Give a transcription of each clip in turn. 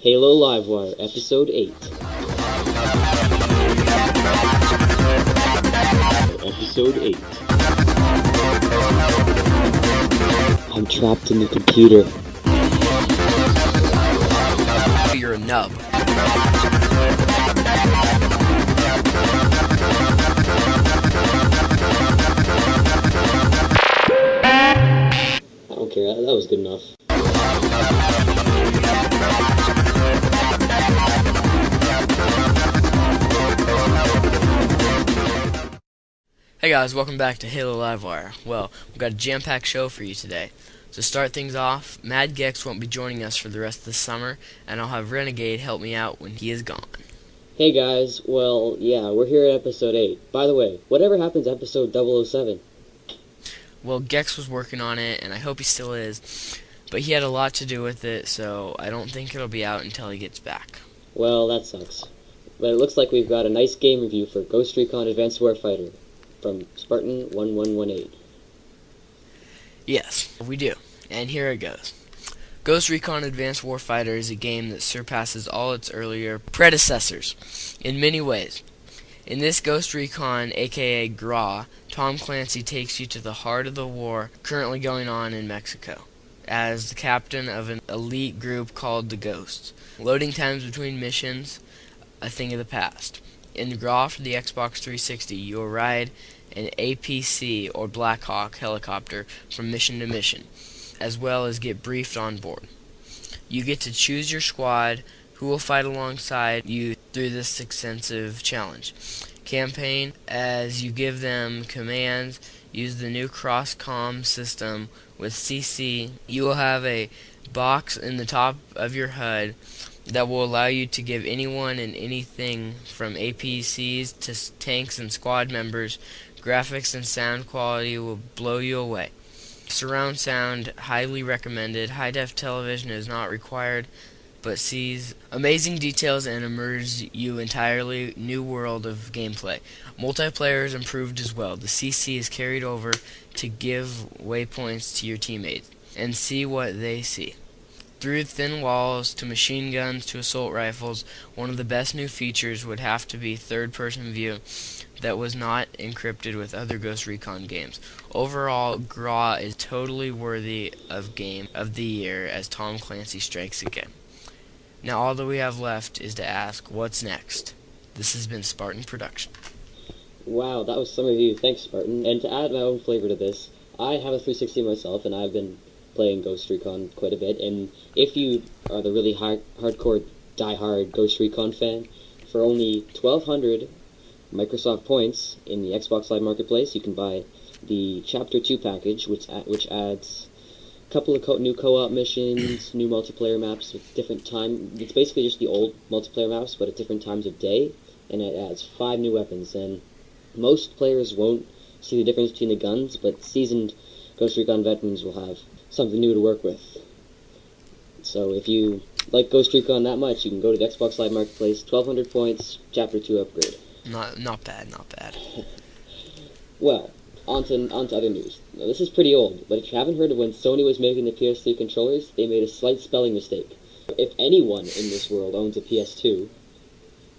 Halo Livewire, Episode 8. Episode 8. I'm trapped in the computer. You're a nub. I don't care, that, that was good enough. Hey guys, welcome back to Halo Livewire. Well, we've got a jam-packed show for you today. To start things off, Mad Gex won't be joining us for the rest of the summer, and I'll have Renegade help me out when he is gone. Hey guys, well, yeah, we're here at Episode 8. By the way, whatever happens to Episode 007? Well, Gex was working on it, and I hope he still is, but he had a lot to do with it, so I don't think it'll be out until he gets back. Well, that sucks. But it looks like we've got a nice game review for Ghost Recon Advanced Warfighter from Spartan 1118. Yes, we do. And here it goes. Ghost Recon Advanced Warfighter is a game that surpasses all its earlier predecessors in many ways. In this Ghost Recon, aka GRAW, Tom Clancy takes you to the heart of the war currently going on in Mexico as the captain of an elite group called the Ghosts. Loading times between missions, a thing of the past. In GRAW for the Xbox 360, you will ride an APC or Black Hawk helicopter from mission to mission, as well as get briefed on board. You get to choose your squad, who will fight alongside you through this extensive challenge. Campaign, as you give them commands, use the new cross-com system with CC. You will have a box in the top of your HUD that will allow you to give anyone and anything from APCs to tanks and squad members. Graphics and sound quality will blow you away. Surround sound highly recommended. High def television is not required, but sees amazing details and immerses you entirely new world of gameplay. Multiplayer is improved as well. The CC is carried over to give waypoints to your teammates and see what they see. Through thin walls to machine guns to assault rifles, one of the best new features would have to be third person view that was not encrypted with other Ghost Recon games. Overall, GRAW is totally worthy of Game of the Year as Tom Clancy strikes again. Now all that we have left is to ask, what's next? This has been Spartan Production. Wow, that was some of you. Thanks, Spartan. And to add my own flavor to this, I have a 360 myself, and I've been playing Ghost Recon quite a bit. And if you are the really hard, hardcore, die-hard Ghost Recon fan, for only 1,200 Microsoft points in the Xbox Live Marketplace, you can buy the Chapter 2 package, which which adds a couple of co- new co-op missions, new multiplayer maps with different time. It's basically just the old multiplayer maps, but at different times of day, and it adds five new weapons. And most players won't see the difference between the guns, but seasoned Ghost Recon veterans will have something new to work with. So if you like Ghost Recon that much, you can go to the Xbox Live Marketplace, 1200 points, Chapter 2 upgrade. Not not bad, not bad. Well, on to, on to other news. Now, this is pretty old, but if you haven't heard of when Sony was making the PS3 controllers, they made a slight spelling mistake. If anyone in this world owns a PS2,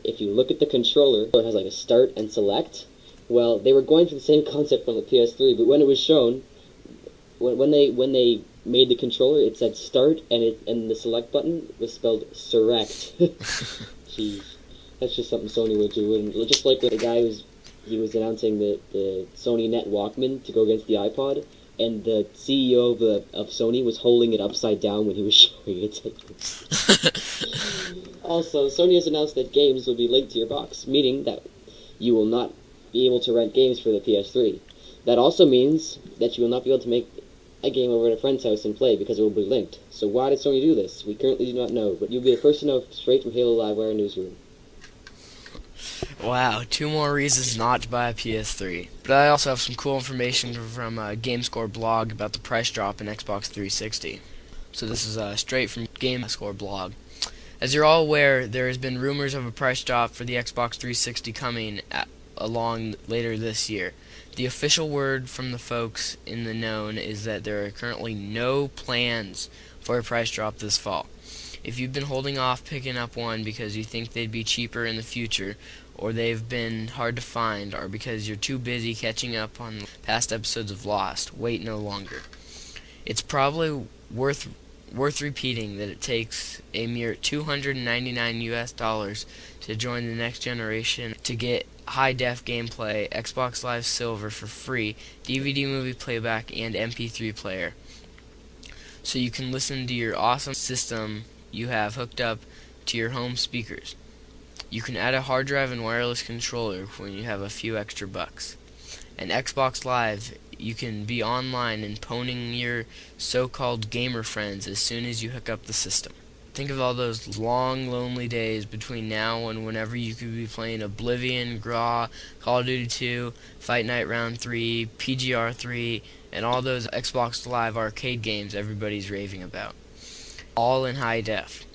if you look at the controller, it has like a start and select. Well, they were going for the same concept from the PS3, but when it was shown, when, when they when they made the controller, it said start and it and the select button was spelled select. Jeez, that's just something Sony would do. And just like when the guy who's he was announcing the, the Sony Net Walkman to go against the iPod, and the CEO of, the, of Sony was holding it upside down when he was showing it. also, Sony has announced that games will be linked to your box, meaning that you will not be able to rent games for the PS3. That also means that you will not be able to make a game over at a friend's house and play because it will be linked. So why did Sony do this? We currently do not know, but you'll be the first to know straight from Halo Livewire Newsroom. Wow, two more reasons not to buy a PS3. But I also have some cool information from a Gamerscore blog about the price drop in Xbox 360. So this is uh, straight from Gamerscore blog. As you're all aware, there has been rumors of a price drop for the Xbox 360 coming at, along later this year. The official word from the folks in the known is that there are currently no plans for a price drop this fall. If you've been holding off picking up one because you think they'd be cheaper in the future, or they've been hard to find, or because you're too busy catching up on past episodes of Lost, wait no longer. It's probably worth worth repeating that it takes a mere 299 US dollars to join the next generation to get high def gameplay, Xbox Live Silver for free, DVD movie playback, and MP3 player. So you can listen to your awesome system you have hooked up to your home speakers. You can add a hard drive and wireless controller when you have a few extra bucks. And Xbox Live, you can be online and poning your so-called gamer friends as soon as you hook up the system. Think of all those long, lonely days between now and whenever you could be playing Oblivion, Graw, Call of Duty 2, Fight Night Round 3, PGR 3, and all those Xbox Live arcade games everybody's raving about. All in high def.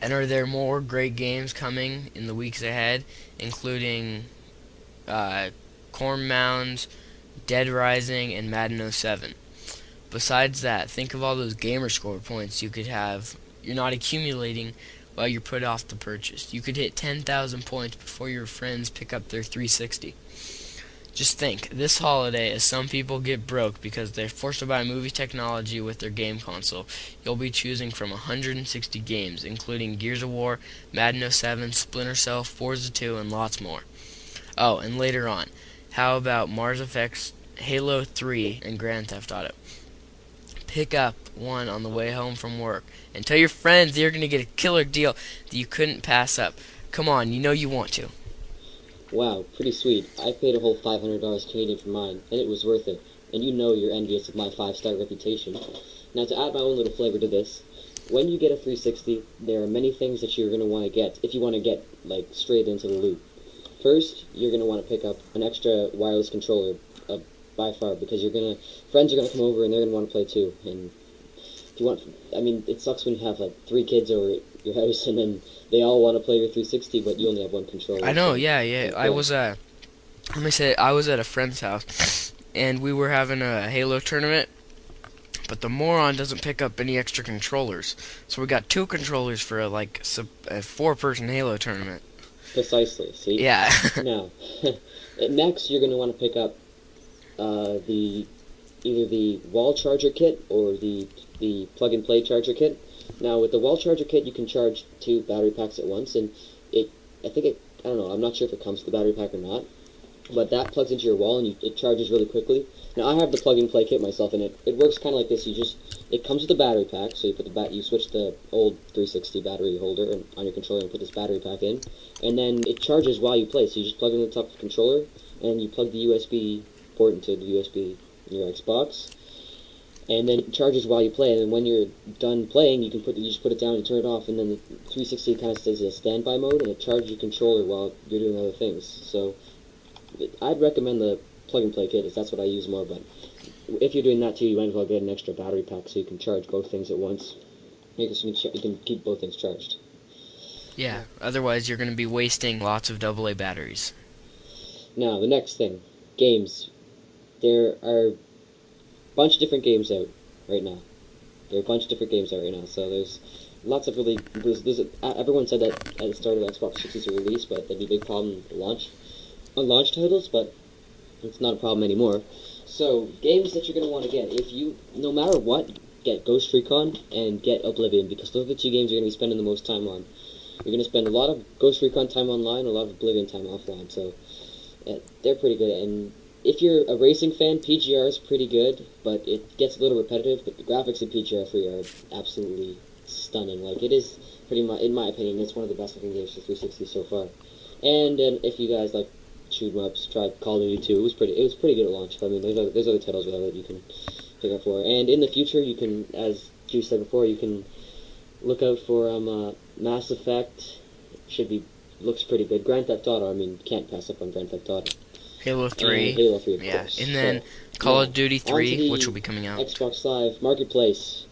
And are there more great games coming in the weeks ahead, including uh, Chromehounds, Dead Rising, and Madden 07? Besides that, think of all those gamer score points you could have. You're not accumulating while you're put off the purchase. You could hit 10,000 points before your friends pick up their 360. Just think, this holiday, as some people get broke because they're forced to buy movie technology with their game console, you'll be choosing from 160 games, including Gears of War, Madden 07, Splinter Cell, Forza 2, and lots more. Oh, and later on, how about Mass Effects, Halo 3, and Grand Theft Auto? Pick up one on the way home from work, and tell your friends you're going to get a killer deal that you couldn't pass up. Come on, you know you want to. Wow, pretty sweet. I paid a whole $500 Canadian for mine, and it was worth it. And you know you're envious of my five-star reputation. Now, to add my own little flavor to this, when you get a 360, there are many things that you're going to want to get if you want to get, like, straight into the loop. First, you're going to want to pick up an extra wireless controller, uh, by far, because you're going to, friends are going to come over and they're going to want to play too. And want, I mean, it sucks when you have, like, three kids over your house and then they all want to play your 360, but you only have one controller. I know, so- yeah, yeah. I was uh, let me say, I was at a friend's house, and we were having a Halo tournament. But the moron doesn't pick up any extra controllers, so we got two controllers for a, like sub, a four-person Halo tournament. Precisely. See. Yeah, Now, next you're going to want to pick up uh, the either the wall charger kit or the the plug and play charger kit. Now, with the wall charger kit, you can charge two battery packs at once, and it I think it I don't know I'm not sure if it comes with the battery pack or not, but that plugs into your wall and you, it charges really quickly. Now I have the plug and play kit myself, and it, it works kind of like this. You just it comes with a battery pack, so you put the bat you switch the old 360 battery holder and, on your controller and put this battery pack in, and then it charges while you play. So you just plug it in the top of the controller, and you plug the USB port into the USB your Xbox, and then it charges while you play. And then when you're done playing, you can put you just put it down and turn it off, and then the 360 kind of stays in a standby mode, and it charges your controller while you're doing other things. So I'd recommend the plug and play kit, if that's what I use more. But if you're doing that too, you might as well get an extra battery pack so you can charge both things at once. You can, you can keep both things charged. yeah. Otherwise, you're going to be wasting lots of AA batteries. Now, the next thing, games. There are a bunch of different games out right now. There are a bunch of different games out right now. So there's lots of really. There's, there's a, uh, everyone said that at the start of Xbox 360 release, but that'd be a big problem with launch on launch titles. But it's not a problem anymore. So games that you're gonna want to get, if you, no matter what, get Ghost Recon and get Oblivion because those are the two games you're gonna be spending the most time on. You're gonna spend a lot of Ghost Recon time online, a lot of Oblivion time offline. So uh, they're pretty good. And if you're a racing fan, PGR is pretty good, but it gets a little repetitive. But the graphics in PGR 3 are absolutely stunning. Like it is pretty much, in my opinion, it's one of the best looking games for 360 so far. And um, if you guys like shoot 'em ups, try Call of Duty 2. It was pretty, it was pretty good at launch. I mean, there's other, there's other titles that you can pick up for. And in the future, you can, as Drew said before, you can look out for um, uh, Mass Effect. Should be looks pretty good. Grand Theft Auto. I mean, can't pass up on Grand Theft Auto. Halo And 3. Halo 3, of Yeah, course. and then So, Call yeah. of Duty 3, which will be coming out. Xbox Live Marketplace.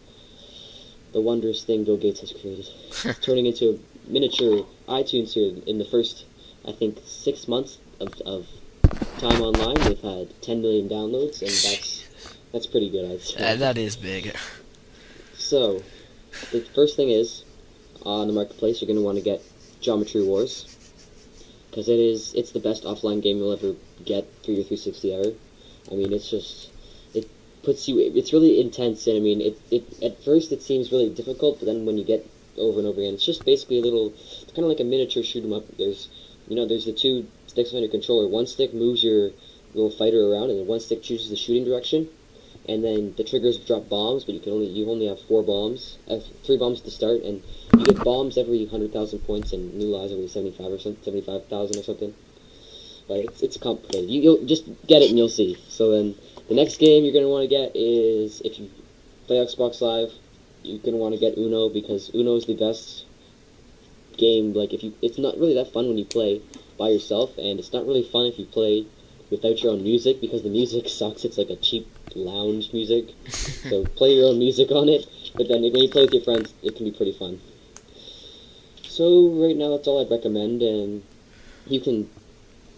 The wondrous thing Bill Gates has created, turning into a miniature iTunes here in the first, I think, six months of, of time online. They've had 10 million downloads, and that's that's pretty good. I'd say. That is big. So, the first thing is on the marketplace, you're going to want to get Geometry Wars because it is it's the best offline game you'll ever get for your 360 ever. I mean, it's just it puts you. It's really intense, and I mean, it, it at first it seems really difficult, but then when you get over and over again, it's just basically a little. Kind of like a miniature shoot 'em up. There's you know there's the two sticks on your controller. One stick moves your little fighter around, and one stick chooses the shooting direction. And then the triggers drop bombs, but you can only you only have four bombs, uh, three bombs to start, and you get bombs every hundred thousand points and new lives every seventy five or something, seventy five thousand or something. But it's it's complicated. You, you'll just get it and you'll see. So then the next game you're gonna want to get is if you play Xbox Live, you're gonna want to get Uno because Uno is the best game. Like if you, it's not really that fun when you play by yourself, and it's not really fun if you play without your own music because the music sucks. It's like a cheap lounge music. so play your own music on it, but then when you play with your friends, it can be pretty fun. So right now, that's all I'd recommend, and you can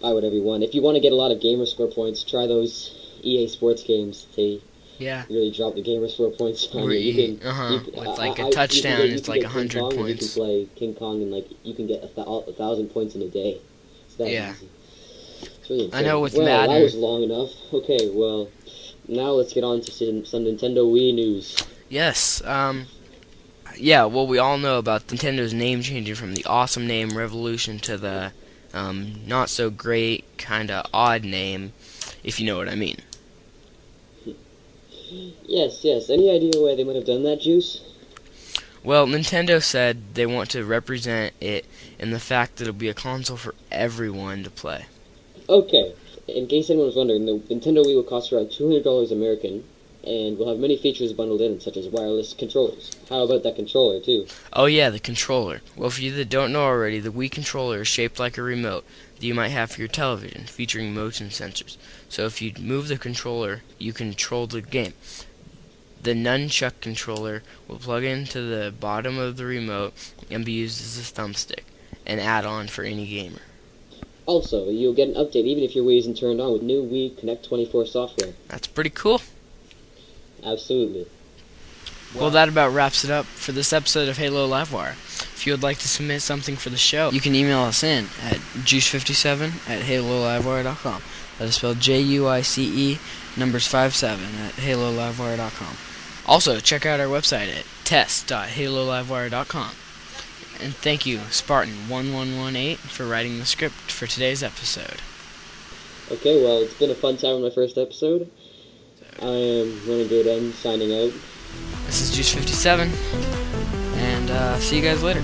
buy whatever you want. If you want to get a lot of gamer score points, try those EA Sports games. They Yeah. really drop the gamer score points on you. You can, uh-huh, you can- with I- like I- a can touchdown, get- it's like get 100 King Kong, and You can play King Kong and like you can get a, thou- a thousand points in a day. It's that Yeah. easy. It's really I know with well, Madden- that was long enough. Okay, well, now let's get on to some, some Nintendo Wii news. Yes. Um. Yeah. Well, we all know about Nintendo's name changing from the awesome name Revolution to the um, not so great, kind of odd name, if you know what I mean. Yes, yes. Any idea why they might have done that, Juice? Well, Nintendo said they want to represent it in the fact that it'll be a console for everyone to play. Okay. In case anyone was wondering, the Nintendo Wii will cost around two hundred dollars American, and will have many features bundled in, such as wireless controllers. How about that controller too? Oh yeah, the controller. Well, for you that don't know already, the Wii controller is shaped like a remote that you might have for your television, featuring motion sensors. So if you move the controller, you control the game. The nunchuck controller will plug into the bottom of the remote and be used as a thumbstick, an add-on for any gamer. Also, you'll get an update even if your Wii isn't turned on with new Wii Connect 24 software. That's pretty cool. Absolutely. Well, that about wraps it up for this episode of Halo Livewire. If you would like to submit something for the show, you can email us in at juice57 at halolivewire.com. That is spelled J-U-I-C-E, numbers 57 at halolivewire.com. Also, check out our website at test.halolivewire.com. And thank you, Spartan1118, for writing the script for today's episode. Okay, well, it's been a fun time on my first episode. I am Renegade M signing out. This is Juice57, and uh, see you guys later.